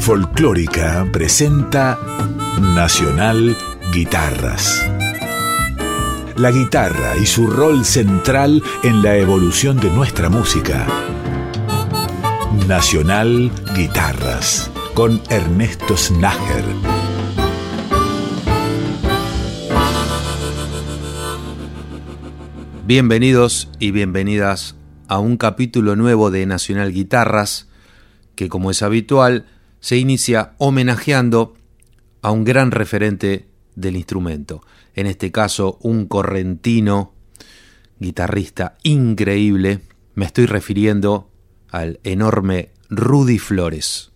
Folclórica presenta Nacional Guitarras. La guitarra y su rol central en la evolución de nuestra música. Nacional Guitarras con Ernesto Snager. Bienvenidos y bienvenidas a un capítulo nuevo de Nacional Guitarras, que como es habitual, se inicia homenajeando a un gran referente del instrumento, en este caso un correntino, guitarrista increíble, me estoy refiriendo al enorme Rudy Flores.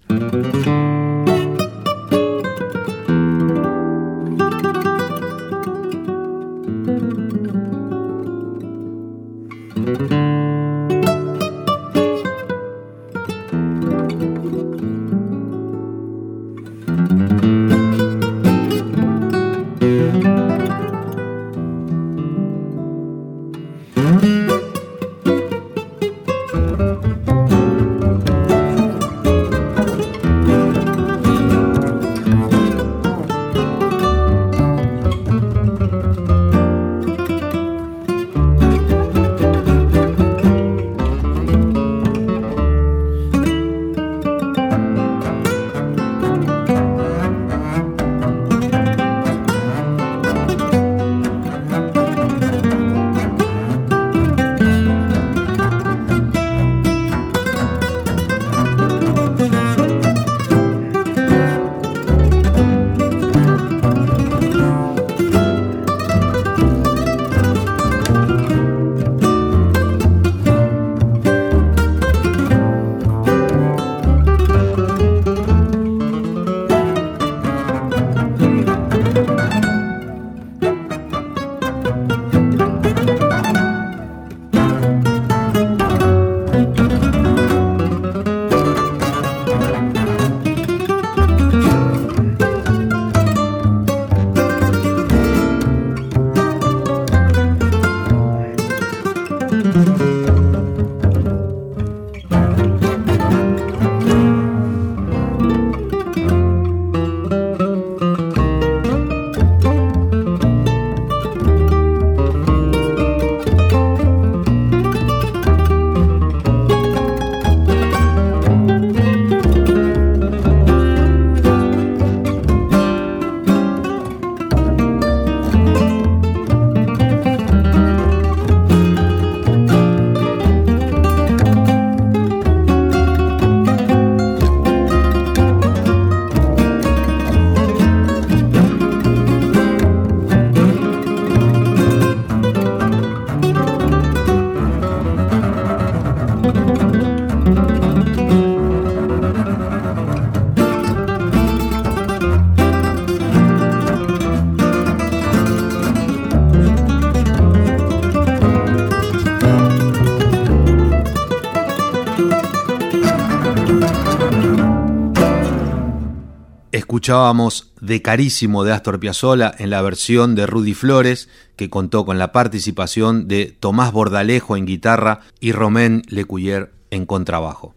Escuchábamos de Carísimo de Astor Piazzolla en la versión de Rudy Flores, que contó con la participación de Tomás Bordalejo en guitarra y Romain Lecuyer en contrabajo.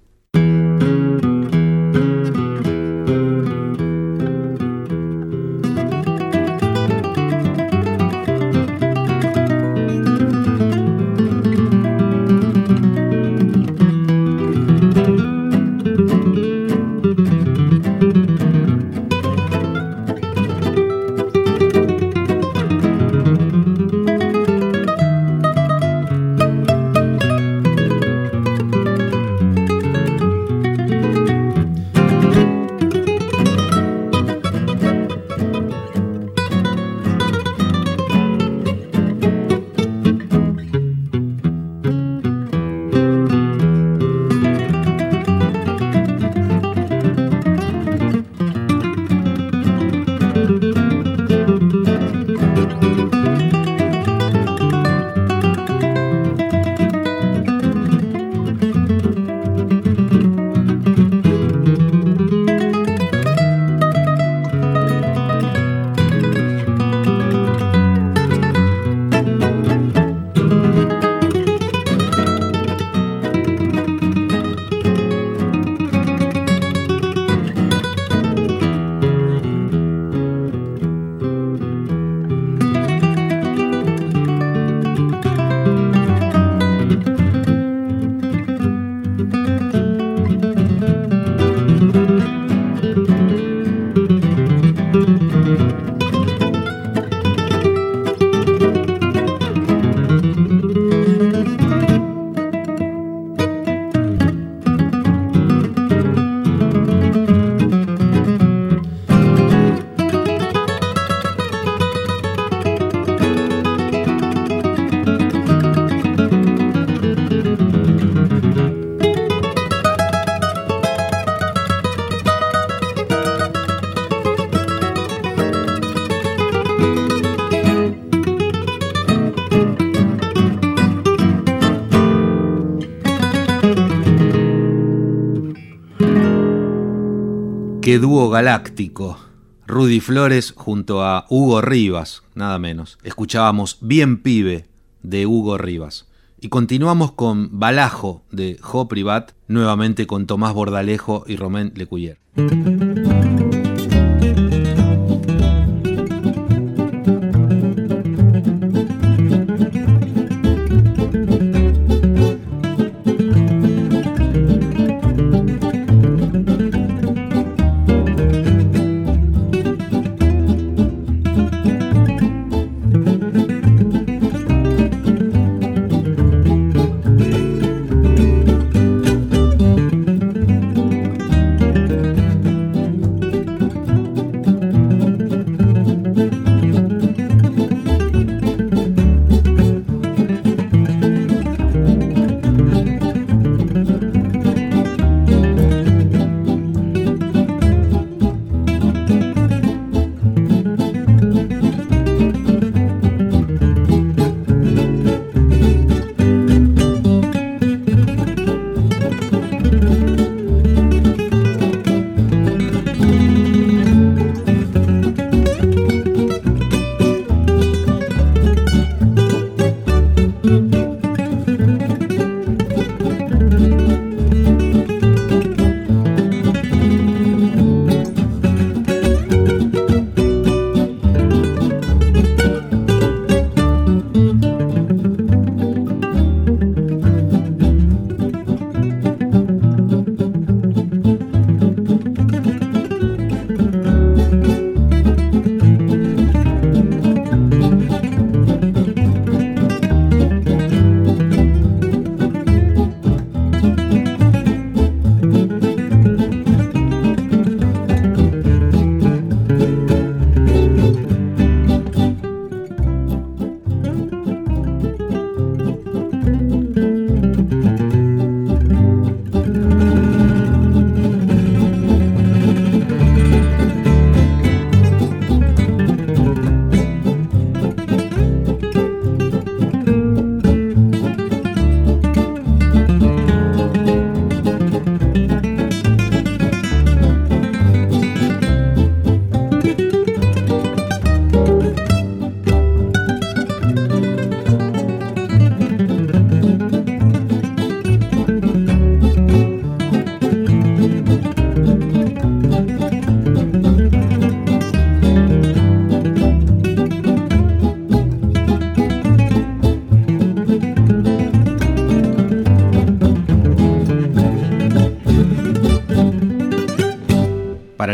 Qué dúo galáctico. Rudy Flores junto a Hugo Rivas, nada menos. Escuchábamos Bien Pibe de Hugo Rivas. Y continuamos con Balajo de Jo Privat, nuevamente con Tomás Bordalejo y Romén Lecuyer.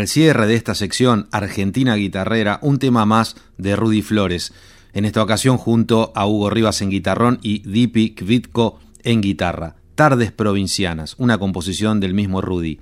Cierre de esta sección Argentina Guitarrera, un tema más de Rudy Flores, en esta ocasión junto a Hugo Rivas en guitarrón y Dipi Kvitko en guitarra. Tardes Provincianas, una composición del mismo Rudy.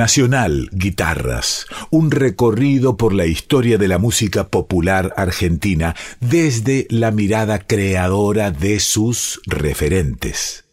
Nacional Guitarras, un recorrido por la historia de la música popular argentina desde la mirada creadora de sus referentes.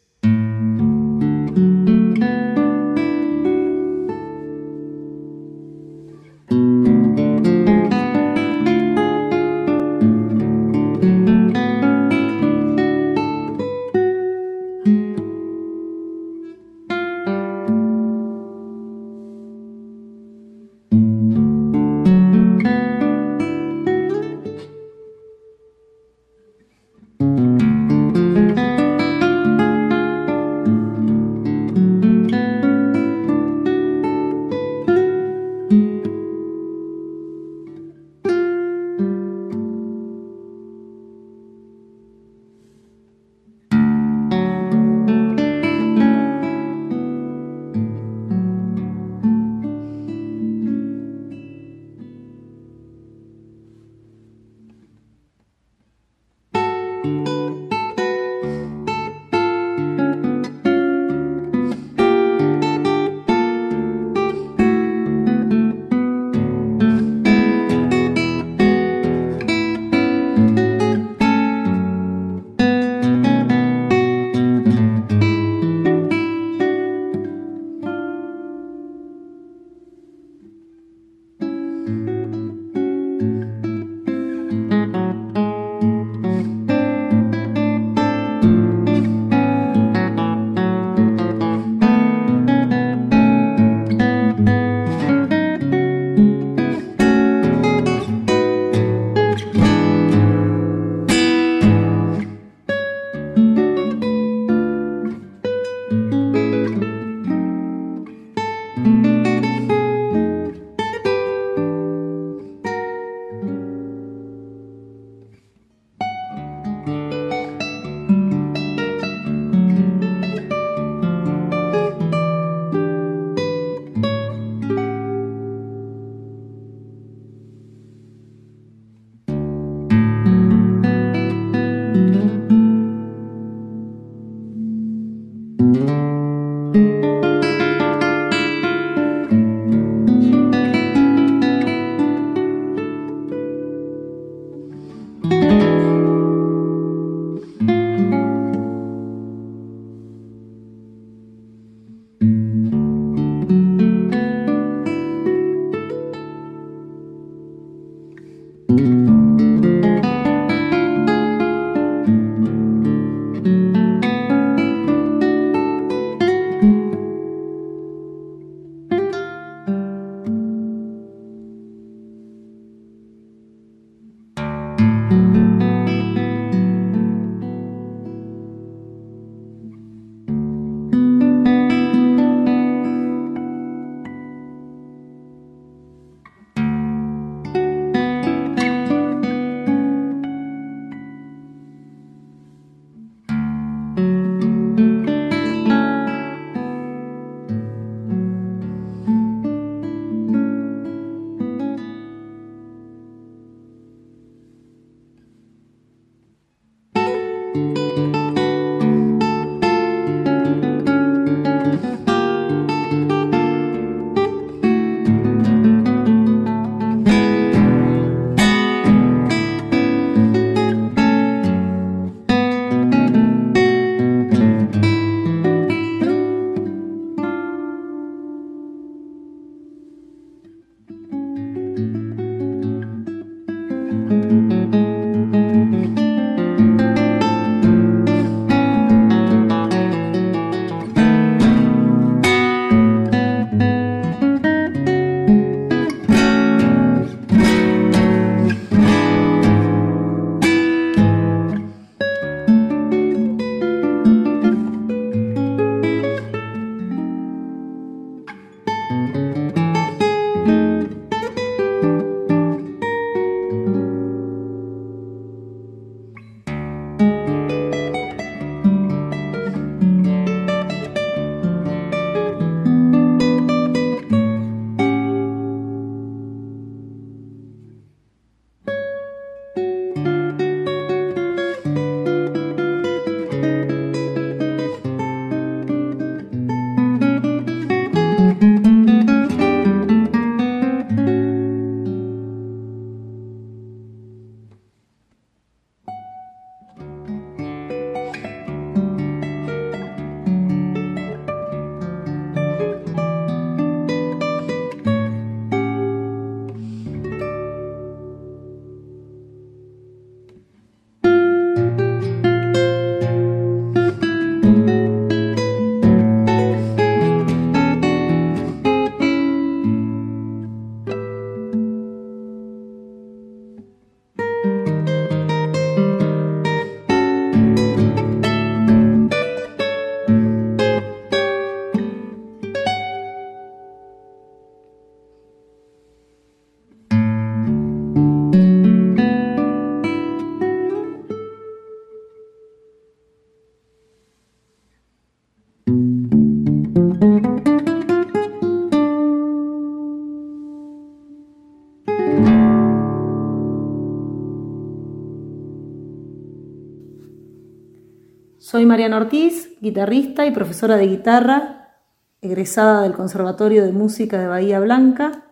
Mariana Ortiz, guitarrista y profesora de guitarra, egresada del Conservatorio de Música de Bahía Blanca,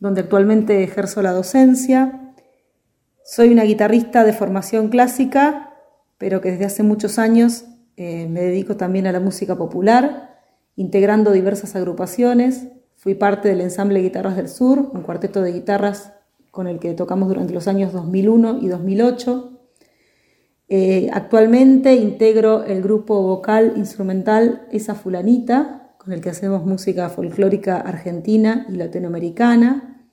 donde actualmente ejerzo la docencia. Soy una guitarrista de formación clásica, pero que desde hace muchos años eh, me dedico también a la música popular, integrando diversas agrupaciones. Fui parte del ensamble Guitarras del Sur, un cuarteto de guitarras con el que tocamos durante los años 2001 y 2008. Eh, actualmente integro el grupo vocal instrumental Esa Fulanita, con el que hacemos música folclórica argentina y latinoamericana.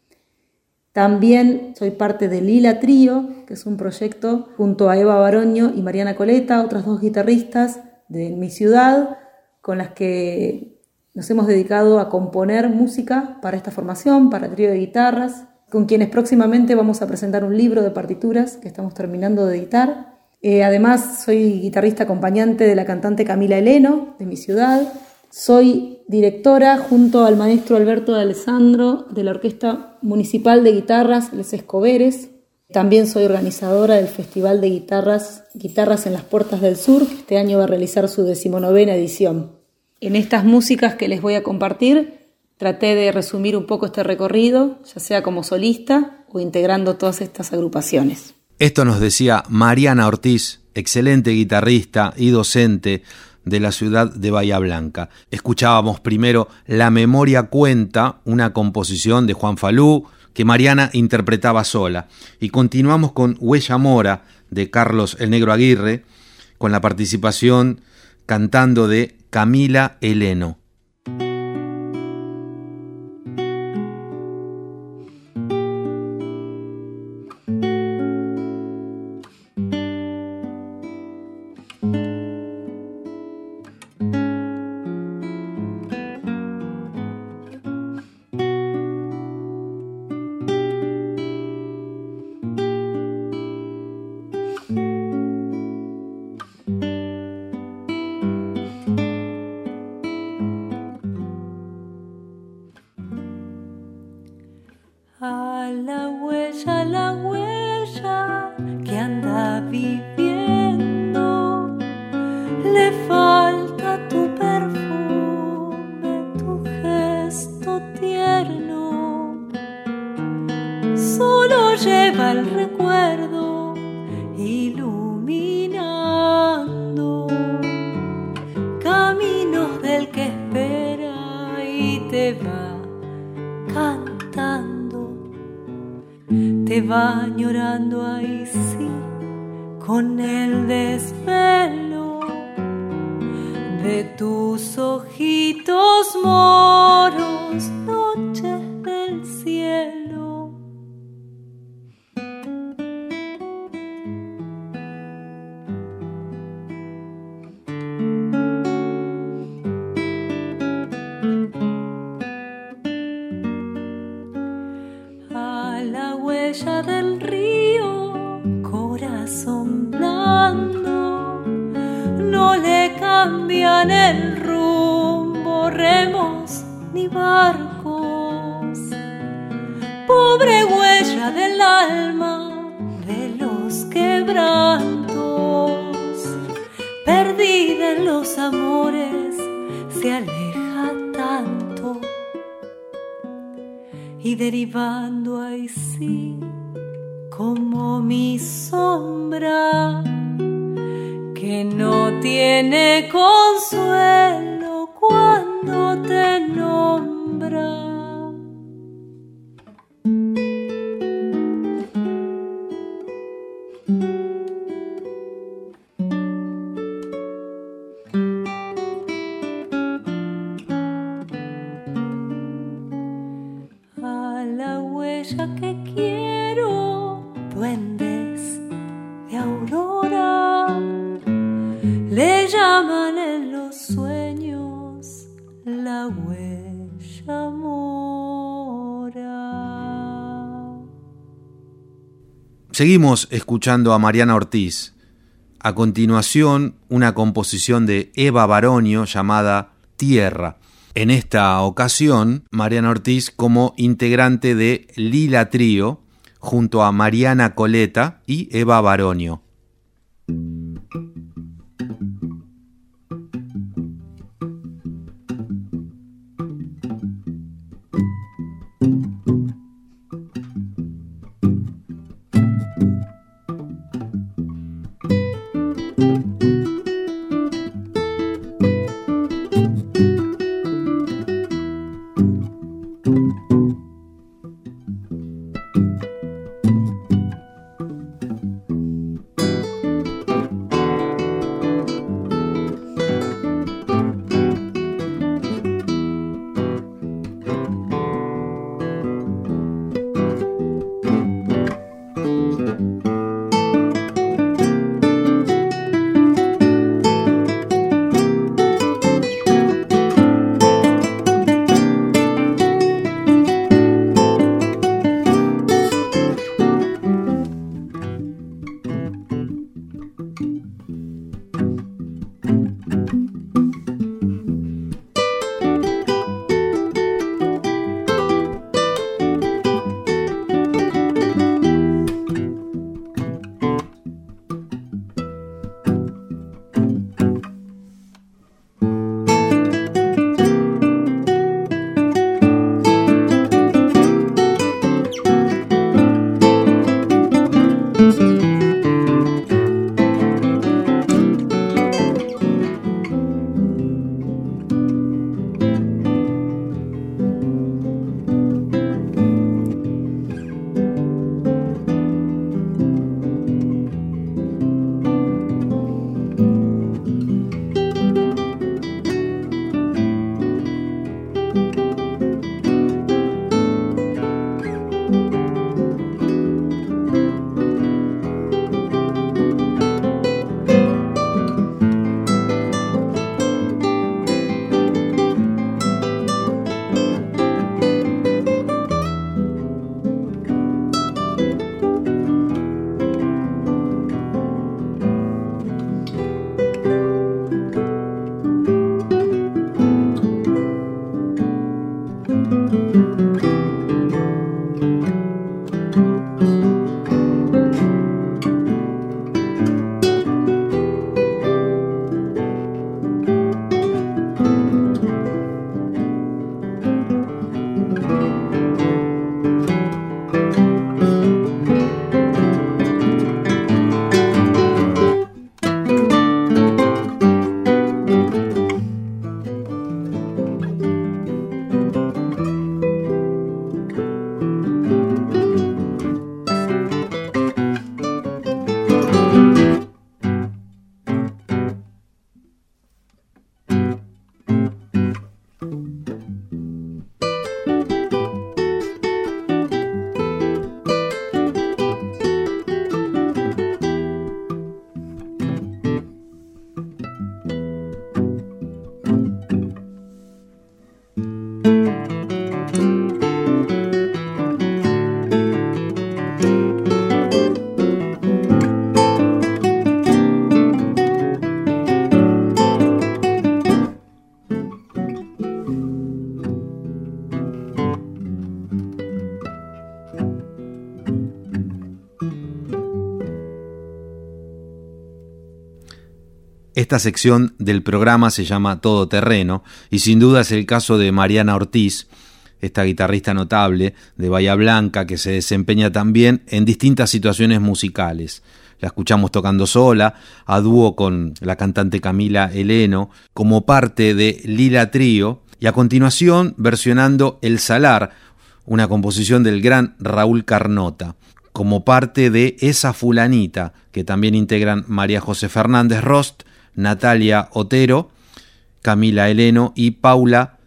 También soy parte de Lila Trío, que es un proyecto junto a Eva Baroño y Mariana Coleta, otras dos guitarristas de mi ciudad, con las que nos hemos dedicado a componer música para esta formación, para trío de guitarras, con quienes próximamente vamos a presentar un libro de partituras que estamos terminando de editar. Eh, además, soy guitarrista acompañante de la cantante Camila Heleno, de mi ciudad. Soy directora junto al maestro Alberto de Alessandro de la Orquesta Municipal de Guitarras Les Escoberes. También soy organizadora del Festival de Guitarras, Guitarras en las Puertas del Sur, que este año va a realizar su decimonovena edición. En estas músicas que les voy a compartir, traté de resumir un poco este recorrido, ya sea como solista o integrando todas estas agrupaciones. Esto nos decía Mariana Ortiz, excelente guitarrista y docente de la ciudad de Bahía Blanca. Escuchábamos primero La memoria cuenta, una composición de Juan Falú que Mariana interpretaba sola. Y continuamos con Huella Mora de Carlos el Negro Aguirre, con la participación cantando de Camila Heleno. viviendo, le falta tu perfume, tu gesto tierno. Solo lleva el recuerdo iluminando caminos del que espera y te va cantando, te va llorando ahí con el desvelo de tus ojitos. Seguimos escuchando a Mariana Ortiz. A continuación, una composición de Eva Baronio llamada Tierra. En esta ocasión, Mariana Ortiz como integrante de Lila Trío, junto a Mariana Coleta y Eva Baronio. Esta sección del programa se llama Todo Terreno y sin duda es el caso de Mariana Ortiz, esta guitarrista notable de Bahía Blanca que se desempeña también en distintas situaciones musicales. La escuchamos tocando sola, a dúo con la cantante Camila Heleno, como parte de Lila Trío, y a continuación versionando El Salar, una composición del gran Raúl Carnota, como parte de Esa Fulanita, que también integran María José Fernández Rost, Natalia Otero, Camila Heleno y Paula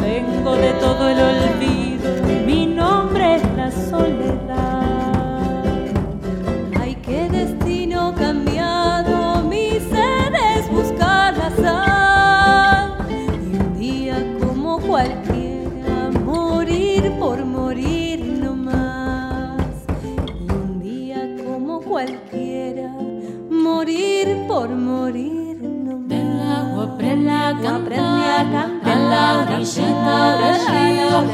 Vengo de todo el olvido. 你什么都需要。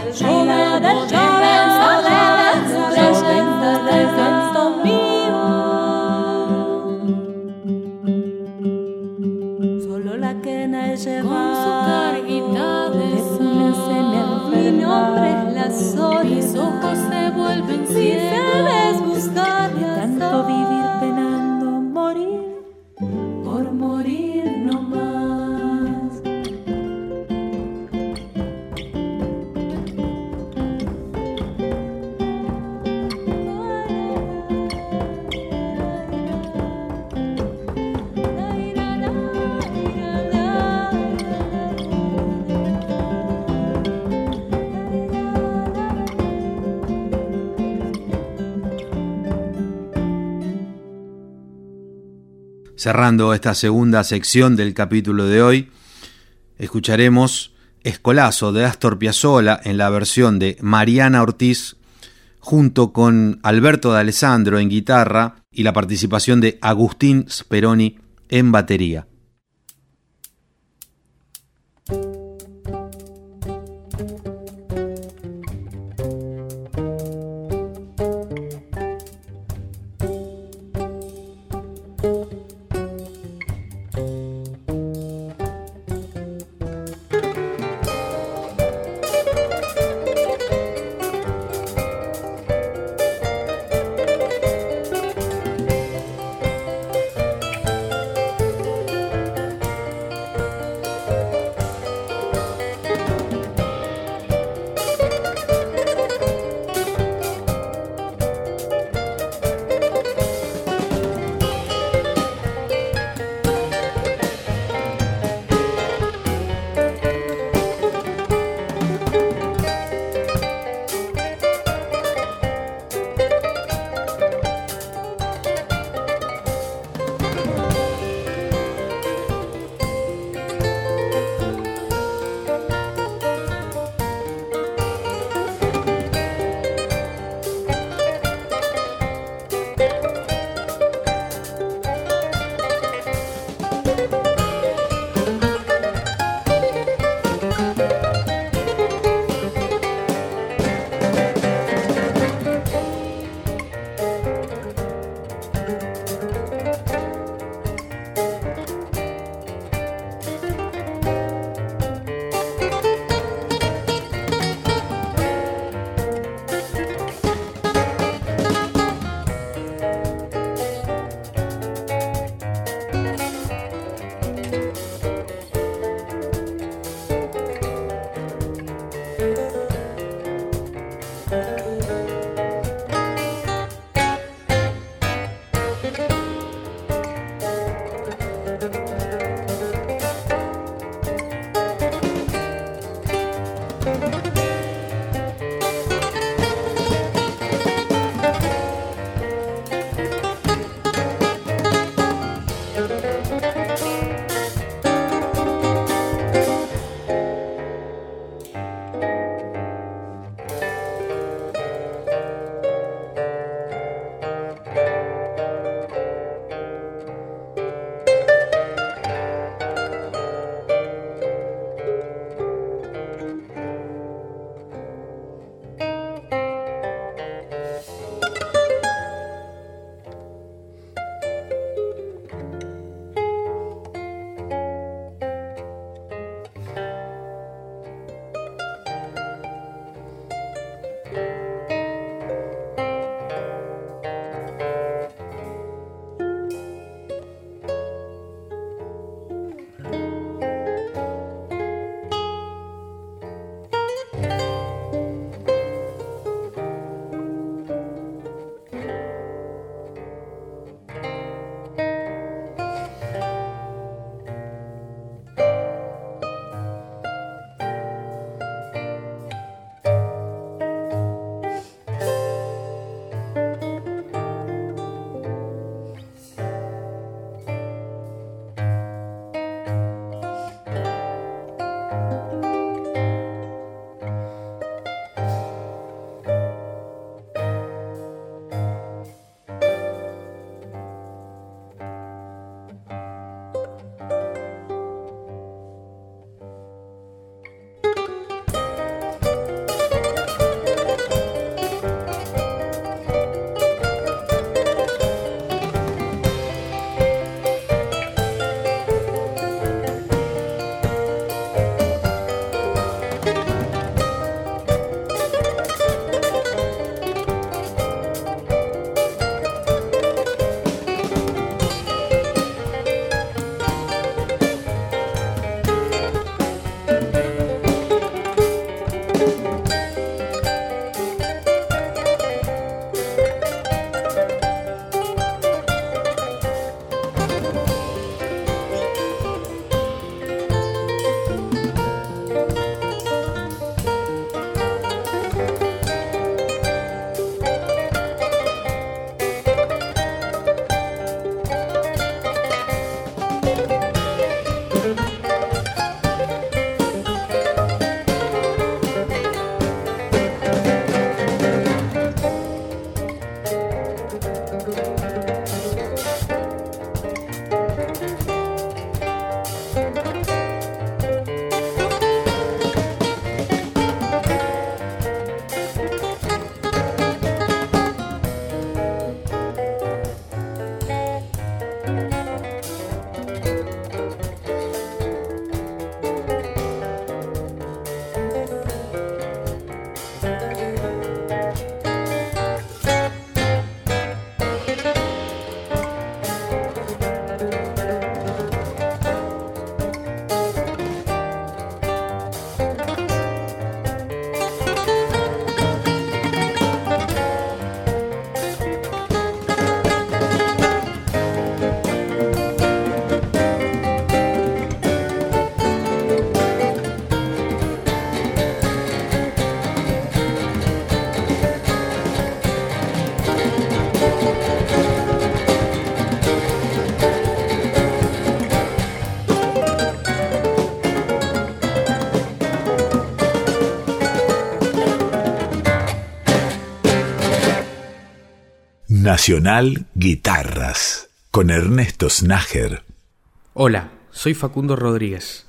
Cerrando esta segunda sección del capítulo de hoy, escucharemos Escolazo de Astor Piazzolla en la versión de Mariana Ortiz junto con Alberto de Alessandro en guitarra y la participación de Agustín Speroni en batería. Nacional Guitarras con Ernesto Snager. Hola, soy Facundo Rodríguez.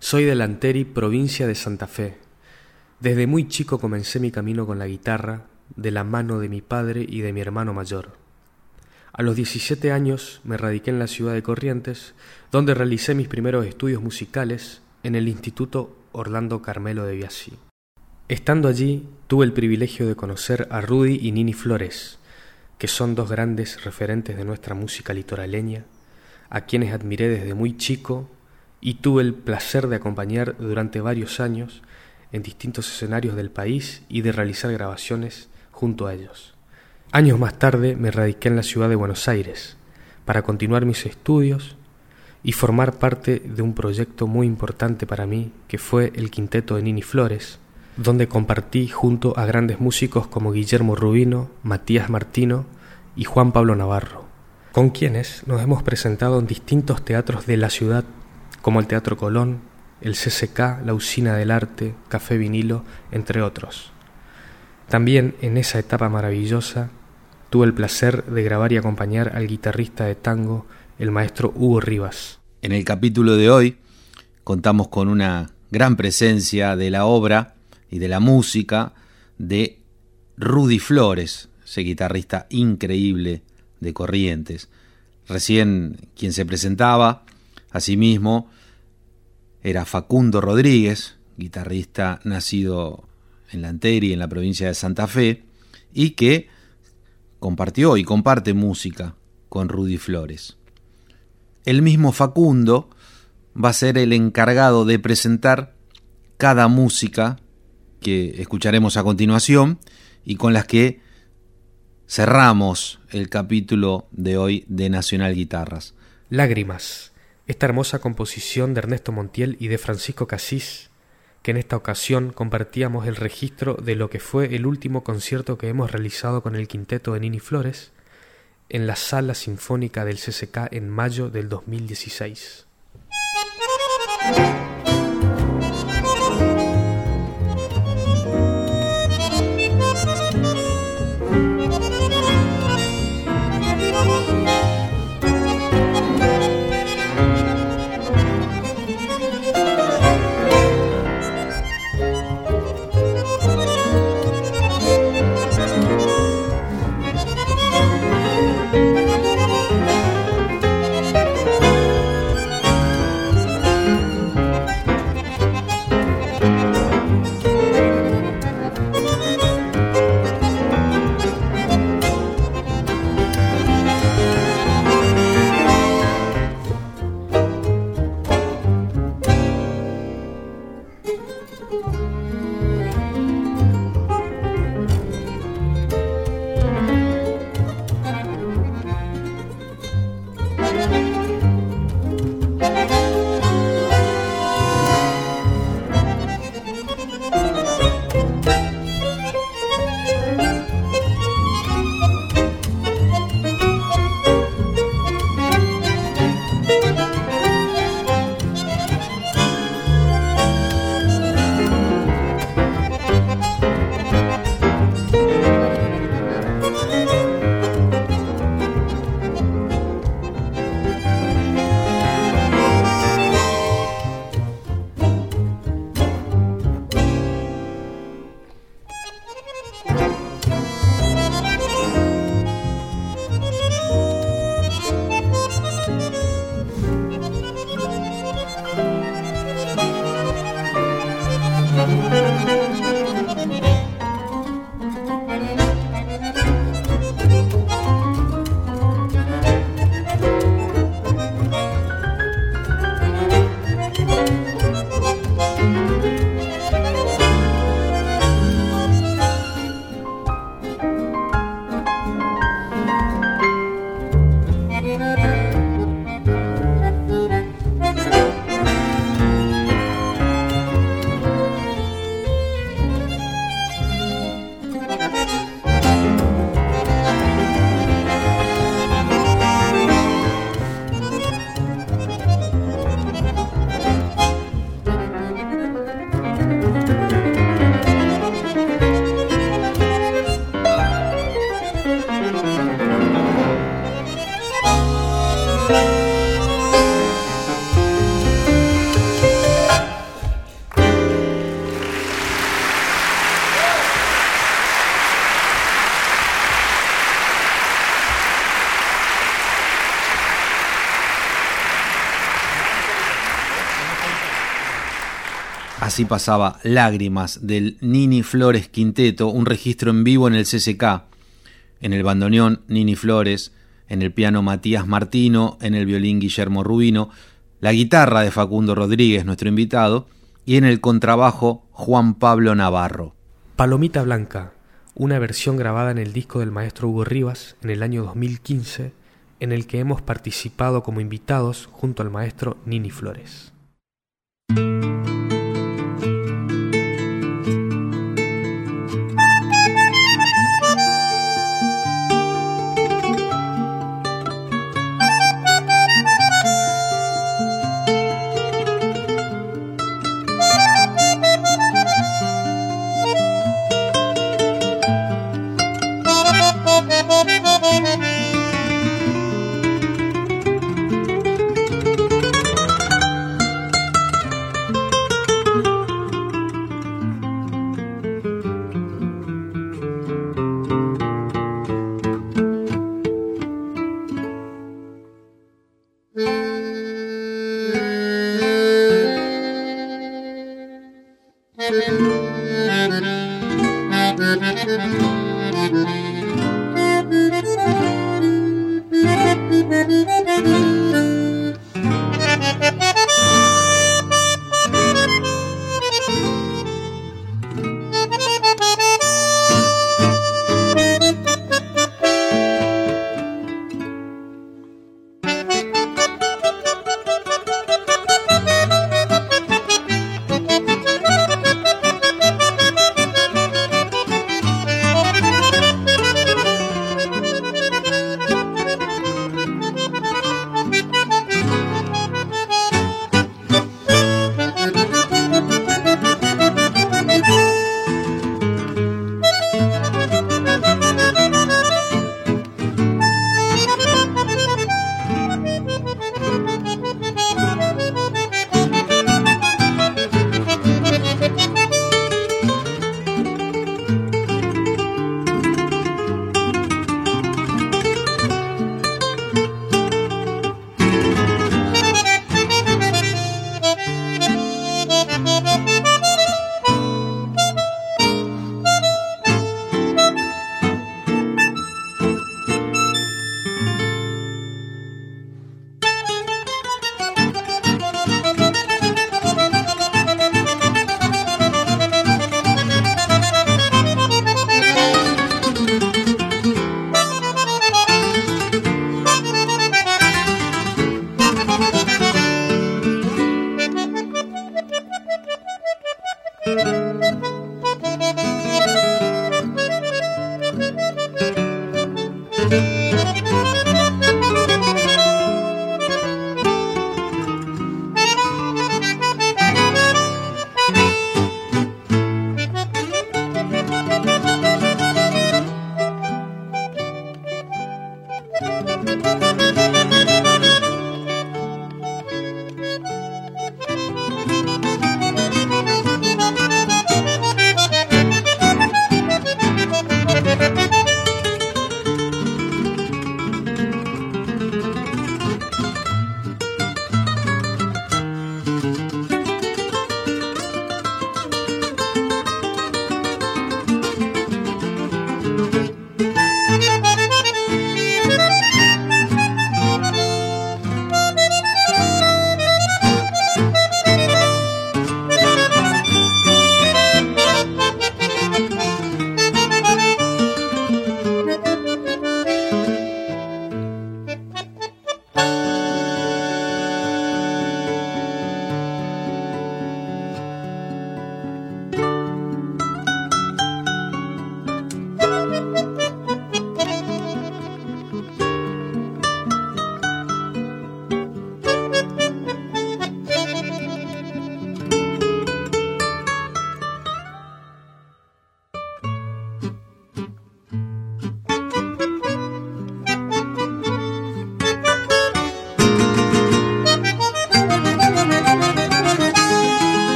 Soy de Lanteri, provincia de Santa Fe. Desde muy chico comencé mi camino con la guitarra de la mano de mi padre y de mi hermano mayor. A los 17 años me radiqué en la ciudad de Corrientes, donde realicé mis primeros estudios musicales en el Instituto Orlando Carmelo de Biasí. Estando allí, tuve el privilegio de conocer a Rudy y Nini Flores, que son dos grandes referentes de nuestra música litoraleña, a quienes admiré desde muy chico y tuve el placer de acompañar durante varios años en distintos escenarios del país y de realizar grabaciones junto a ellos. Años más tarde me radiqué en la ciudad de Buenos Aires para continuar mis estudios y formar parte de un proyecto muy importante para mí que fue el Quinteto de Nini Flores, donde compartí junto a grandes músicos como Guillermo Rubino, Matías Martino y Juan Pablo Navarro, con quienes nos hemos presentado en distintos teatros de la ciudad como el Teatro Colón, el CCK, la Usina del Arte, Café Vinilo, entre otros. También en esa etapa maravillosa tuve el placer de grabar y acompañar al guitarrista de tango, el maestro Hugo Rivas. En el capítulo de hoy contamos con una gran presencia de la obra y de la música de Rudy Flores, ese guitarrista increíble de Corrientes. Recién quien se presentaba, asimismo, era Facundo Rodríguez, guitarrista nacido en la Anteri, en la provincia de Santa Fe, y que compartió y comparte música con Rudy Flores. El mismo Facundo va a ser el encargado de presentar cada música que escucharemos a continuación y con las que cerramos el capítulo de hoy de Nacional Guitarras. Lágrimas, esta hermosa composición de Ernesto Montiel y de Francisco Casís que en esta ocasión compartíamos el registro de lo que fue el último concierto que hemos realizado con el quinteto de Nini Flores en la Sala Sinfónica del CCK en mayo del 2016. Así pasaba Lágrimas del Nini Flores Quinteto, un registro en vivo en el CCK. En el bandoneón Nini Flores, en el piano Matías Martino, en el violín Guillermo Rubino, la guitarra de Facundo Rodríguez, nuestro invitado, y en el contrabajo Juan Pablo Navarro. Palomita Blanca, una versión grabada en el disco del maestro Hugo Rivas en el año 2015, en el que hemos participado como invitados junto al maestro Nini Flores.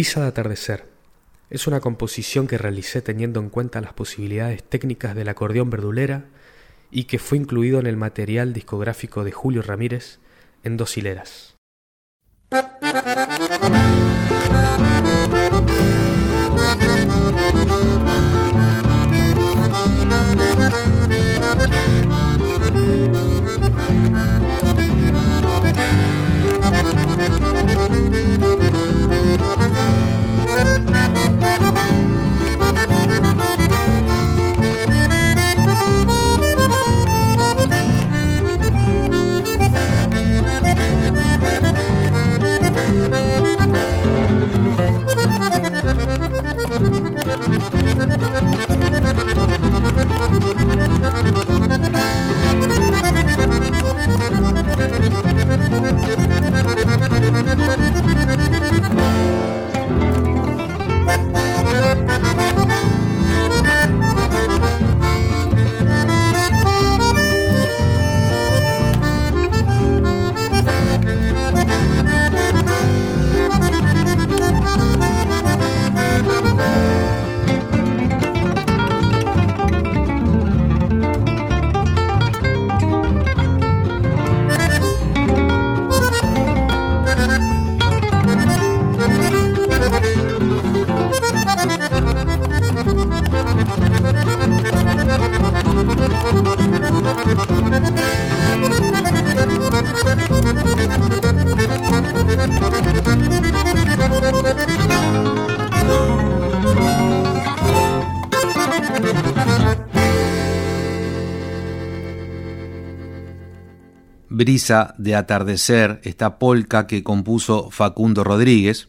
Brisa de atardecer. Es una composición que realicé teniendo en cuenta las posibilidades técnicas del acordeón verdulera y que fue incluido en el material discográfico de Julio Ramírez en dos hileras. Brisa de atardecer, esta polca que compuso Facundo Rodríguez,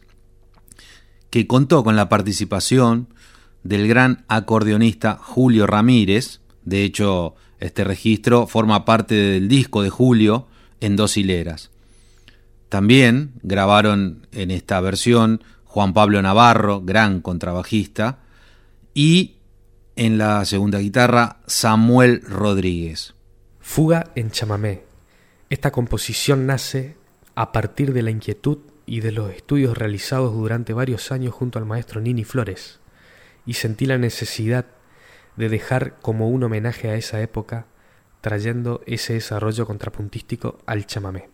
que contó con la participación del gran acordeonista Julio Ramírez. De hecho, este registro forma parte del disco de Julio en dos hileras. También grabaron en esta versión Juan Pablo Navarro, gran contrabajista, y en la segunda guitarra Samuel Rodríguez. Fuga en chamamé, esta composición nace a partir de la inquietud y de los estudios realizados durante varios años junto al maestro Nini Flores, y sentí la necesidad de dejar como un homenaje a esa época, trayendo ese desarrollo contrapuntístico al chamamé.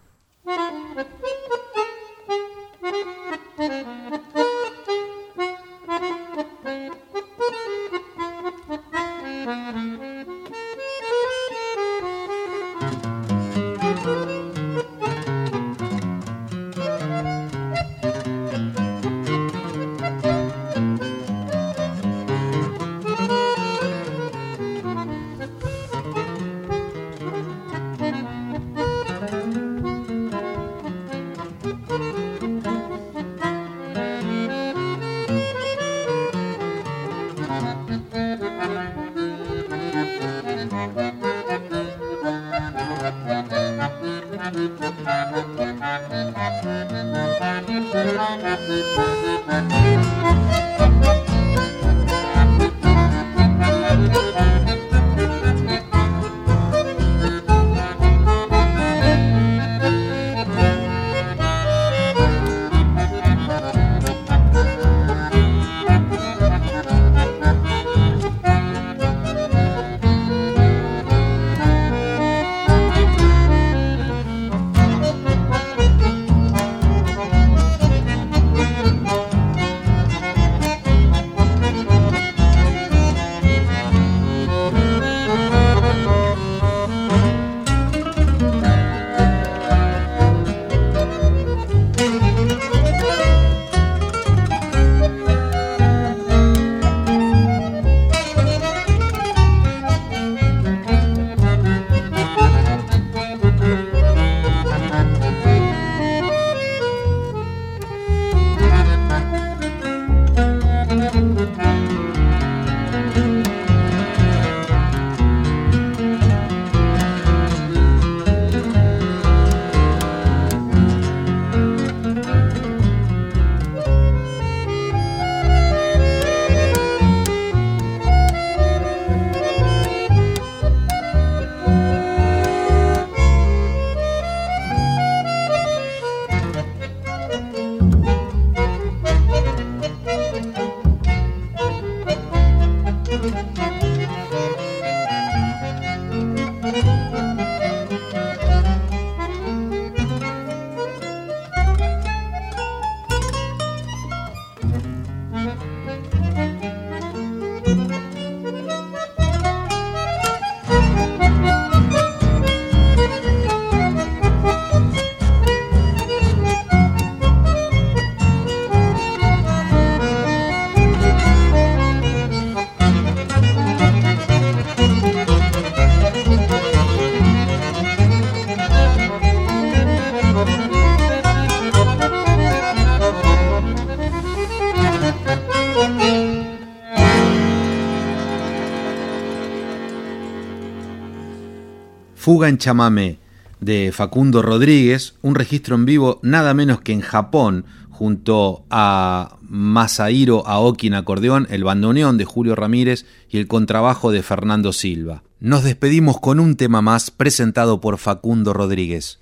Fuga en chamamé de Facundo Rodríguez, un registro en vivo nada menos que en Japón, junto a Masahiro Aoki en acordeón, el bandoneón de Julio Ramírez y el contrabajo de Fernando Silva. Nos despedimos con un tema más presentado por Facundo Rodríguez.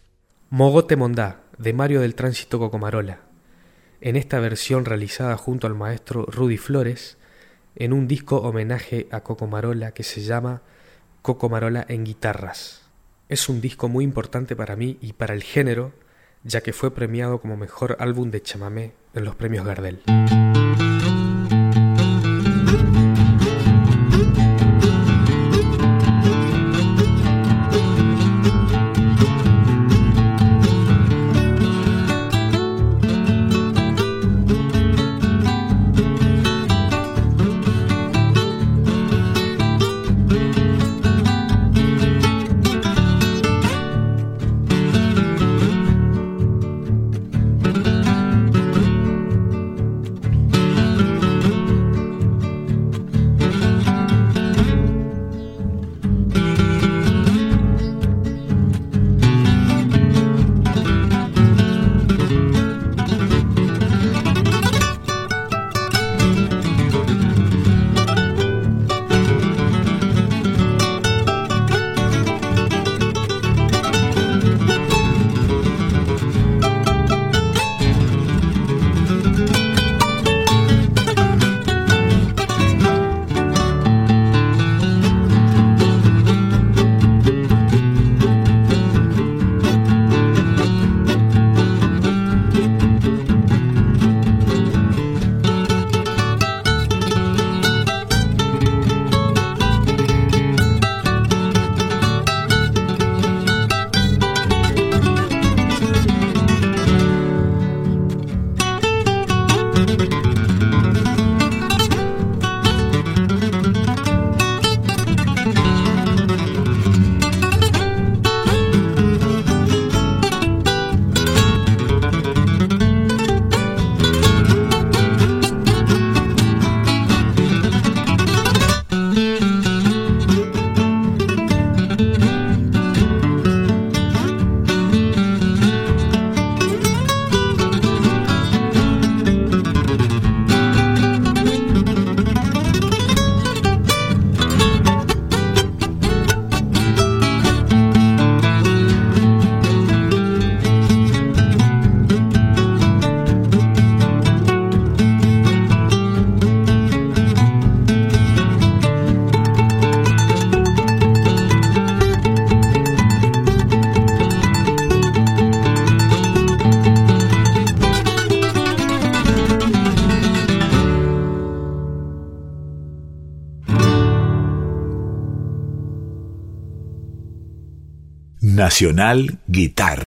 Mogote Mondá, de Mario del Tránsito Cocomarola. En esta versión realizada junto al maestro Rudy Flores, en un disco homenaje a Cocomarola que se llama Cocomarola en guitarras. Es un disco muy importante para mí y para el género, ya que fue premiado como mejor álbum de chamamé en los premios Gardel. Nacional Guitar